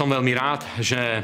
Som veľmi rád, že e,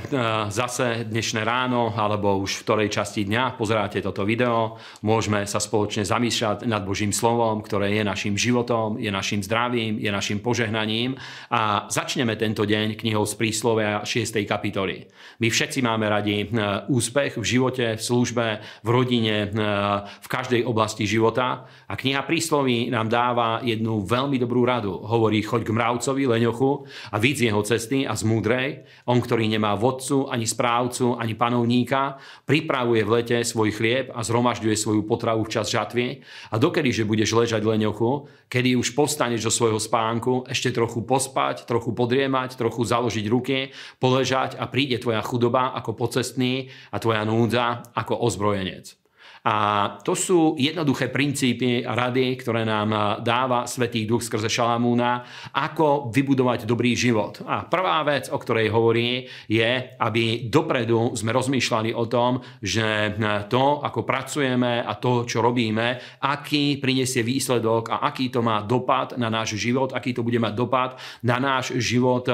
zase dnešné ráno alebo už v ktorej časti dňa pozeráte toto video. Môžeme sa spoločne zamýšľať nad Božím slovom, ktoré je našim životom, je našim zdravím, je našim požehnaním. A začneme tento deň knihou z príslovia 6. kapitoly. My všetci máme radi e, úspech v živote, v službe, v rodine, e, v každej oblasti života. A kniha prísloví nám dáva jednu veľmi dobrú radu. Hovorí, choď k mravcovi, leňochu a vidz jeho cesty a zmúdre Jozrej, on, ktorý nemá vodcu, ani správcu, ani panovníka, pripravuje v lete svoj chlieb a zhromažďuje svoju potravu v čas žatvy. A dokedy, že budeš ležať leňochu, kedy už postaneš do svojho spánku, ešte trochu pospať, trochu podriemať, trochu založiť ruky, poležať a príde tvoja chudoba ako pocestný a tvoja núdza ako ozbrojenec. A to sú jednoduché princípy a rady, ktoré nám dáva Svetý Duch skrze Šalamúna, ako vybudovať dobrý život. A prvá vec, o ktorej hovorí, je, aby dopredu sme rozmýšľali o tom, že to, ako pracujeme a to, čo robíme, aký prinesie výsledok a aký to má dopad na náš život, aký to bude mať dopad na náš život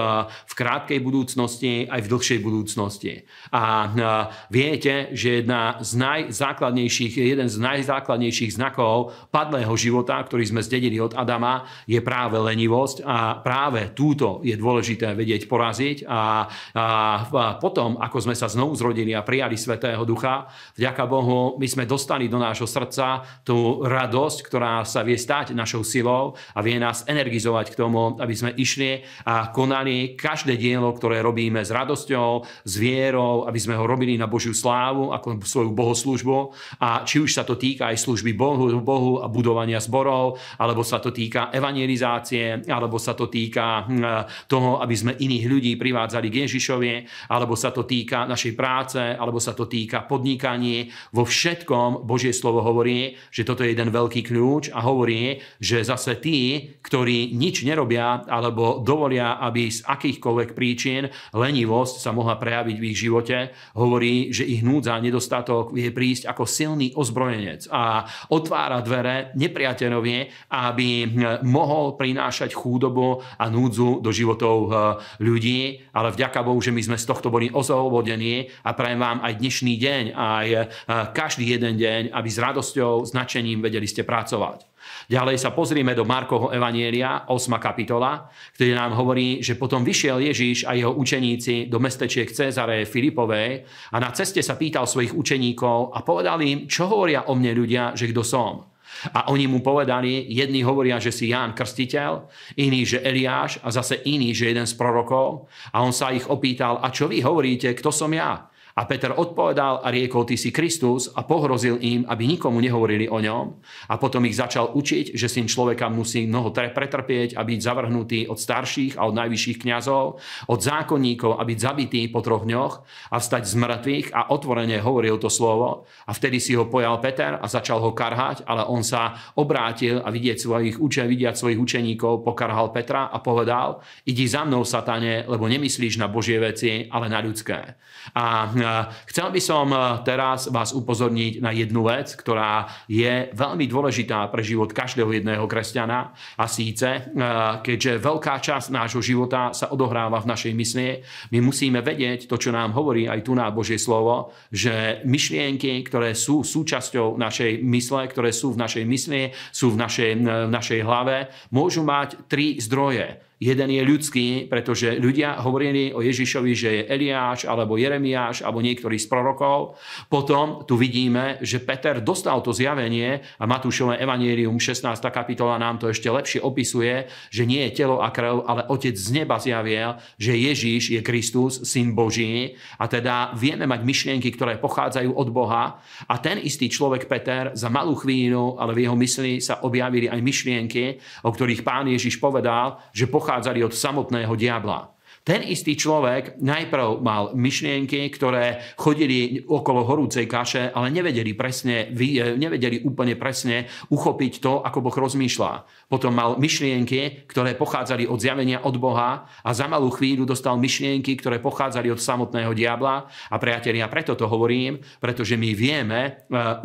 v krátkej budúcnosti aj v dlhšej budúcnosti. A viete, že jedna z najzákladnejších najzákladnejších, jeden z najzákladnejších znakov padlého života, ktorý sme zdedili od Adama, je práve lenivosť a práve túto je dôležité vedieť poraziť a, a, a potom, ako sme sa znovu zrodili a prijali Svetého Ducha, vďaka Bohu, my sme dostali do nášho srdca tú radosť, ktorá sa vie stať našou silou a vie nás energizovať k tomu, aby sme išli a konali každé dielo, ktoré robíme s radosťou, s vierou, aby sme ho robili na Božiu slávu, ako svoju bohoslužbu. A či už sa to týka aj služby Bohu, Bohu a budovania zborov, alebo sa to týka evangelizácie, alebo sa to týka hm, toho, aby sme iných ľudí privádzali k Ježišovi, alebo sa to týka našej práce, alebo sa to týka podnikaní. Vo všetkom Božie slovo hovorí, že toto je jeden veľký kľúč a hovorí, že zase tí, ktorí nič nerobia alebo dovolia, aby z akýchkoľvek príčin lenivosť sa mohla prejaviť v ich živote, hovorí, že ich núdza nedostatok vie prísť ako silný silný ozbrojenec a otvára dvere nepriateľovi, aby hm, mohol prinášať chúdobu a núdzu do životov hm, ľudí, ale vďaka Bohu, že my sme z tohto boli oslobodení a prajem vám aj dnešný deň, aj hm, každý jeden deň, aby s radosťou, značením vedeli ste pracovať. Ďalej sa pozrieme do Markovho Evanielia, 8. kapitola, ktorý nám hovorí, že potom vyšiel Ježíš a jeho učeníci do mestečiek Cezare Filipovej a na ceste sa pýtal svojich učeníkov a povedal im, čo hovoria o mne ľudia, že kto som. A oni mu povedali, jedni hovoria, že si Ján Krstiteľ, iní, že Eliáš a zase iný, že jeden z prorokov. A on sa ich opýtal, a čo vy hovoríte, kto som ja? A Peter odpovedal a riekol, ty si Kristus a pohrozil im, aby nikomu nehovorili o ňom. A potom ich začal učiť, že syn človeka musí mnoho pretrpieť a byť zavrhnutý od starších a od najvyšších kňazov, od zákonníkov a byť zabitý po troch dňoch a vstať z mŕtvych a otvorene hovoril to slovo. A vtedy si ho pojal Peter a začal ho karhať, ale on sa obrátil a vidieť svojich, uče, vidieť svojich učeníkov, pokarhal Petra a povedal, idi za mnou, satane, lebo nemyslíš na Božie veci, ale na ľudské. A Chcel by som eh, teraz vás upozorniť na jednu vec, ktorá je veľmi dôležitá pre život každého jedného kresťana. A síce, eh, keďže veľká časť nášho života sa odohráva v našej mysli, my musíme vedieť to, čo nám hovorí aj tu na Božie slovo, že myšlienky, ktoré sú súčasťou našej mysle, ktoré sú v našej mysli, sú v našej, v našej hlave, môžu mať tri zdroje Jeden je ľudský, pretože ľudia hovorili o Ježišovi, že je Eliáš alebo Jeremiáš alebo niektorý z prorokov. Potom tu vidíme, že Peter dostal to zjavenie a Matúšové evanielium 16. kapitola nám to ešte lepšie opisuje, že nie je telo a krv, ale Otec z neba zjavil, že Ježiš je Kristus, Syn Boží a teda vieme mať myšlienky, ktoré pochádzajú od Boha a ten istý človek Peter za malú chvíľu, ale v jeho mysli sa objavili aj myšlienky, o ktorých pán Ježiš povedal, že pochádzajú pochádzali od samotného diabla. Ten istý človek najprv mal myšlienky, ktoré chodili okolo horúcej kaše, ale nevedeli, presne, e, nevedeli úplne presne uchopiť to, ako Boh rozmýšľa. Potom mal myšlienky, ktoré pochádzali od zjavenia od Boha a za malú chvíľu dostal myšlienky, ktoré pochádzali od samotného diabla. A priatelia, preto to hovorím, pretože my vieme e,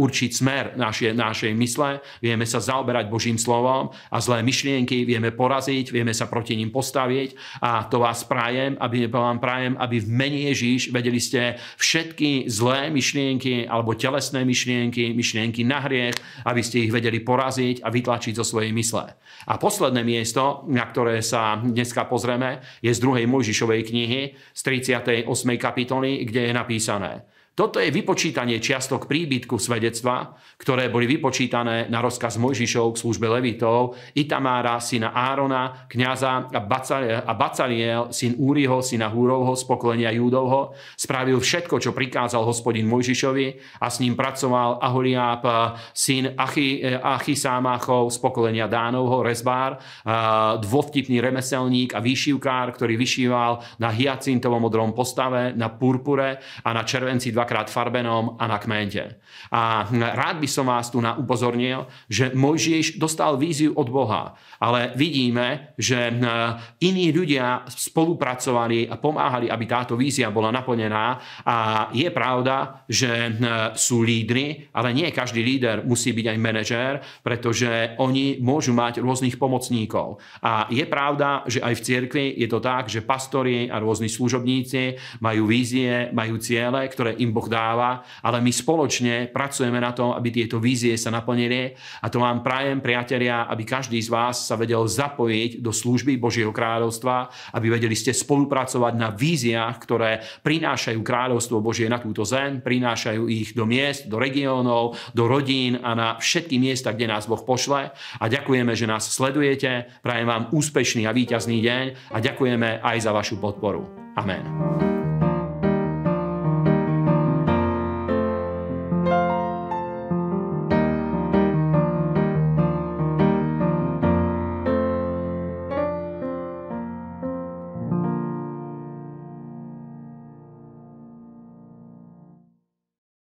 určiť smer našej, našej mysle, vieme sa zaoberať Božím slovom a zlé myšlienky vieme poraziť, vieme sa proti ním postaviť a to vás práve prajem, aby, vám prajem, aby v mene Ježíš vedeli ste všetky zlé myšlienky alebo telesné myšlienky, myšlienky na hriech, aby ste ich vedeli poraziť a vytlačiť zo svojej mysle. A posledné miesto, na ktoré sa dneska pozrieme, je z druhej Mojžišovej knihy, z 38. kapitoly, kde je napísané toto je vypočítanie čiastok príbytku svedectva, ktoré boli vypočítané na rozkaz Mojžišov k službe Levitov, Itamára, syna Árona, kniaza a Bacaliel, syn Úriho, syna Húrovho, z pokolenia Júdovho, spravil všetko, čo prikázal hospodin Mojžišovi a s ním pracoval Aholiáb, syn Achy, Achysámachov, z pokolenia Dánovho, Rezbár, dvovtipný remeselník a výšivkár, ktorý vyšíval na hyacintovom modrom postave, na purpure a na červenci dva dvakrát farbenom a na kmente. A rád by som vás tu na upozornil, že Mojžiš dostal víziu od Boha, ale vidíme, že iní ľudia spolupracovali a pomáhali, aby táto vízia bola naplnená. A je pravda, že sú lídry, ale nie každý líder musí byť aj manažér, pretože oni môžu mať rôznych pomocníkov. A je pravda, že aj v cirkvi je to tak, že pastori a rôzni služobníci majú vízie, majú ciele, ktoré im Boh dáva, ale my spoločne pracujeme na tom, aby tieto vízie sa naplnili a to vám prajem, priatelia, aby každý z vás sa vedel zapojiť do služby Božieho kráľovstva, aby vedeli ste spolupracovať na víziách, ktoré prinášajú kráľovstvo Božie na túto zem, prinášajú ich do miest, do regiónov, do rodín a na všetky miesta, kde nás Boh pošle. A ďakujeme, že nás sledujete. Prajem vám úspešný a víťazný deň a ďakujeme aj za vašu podporu. Amen.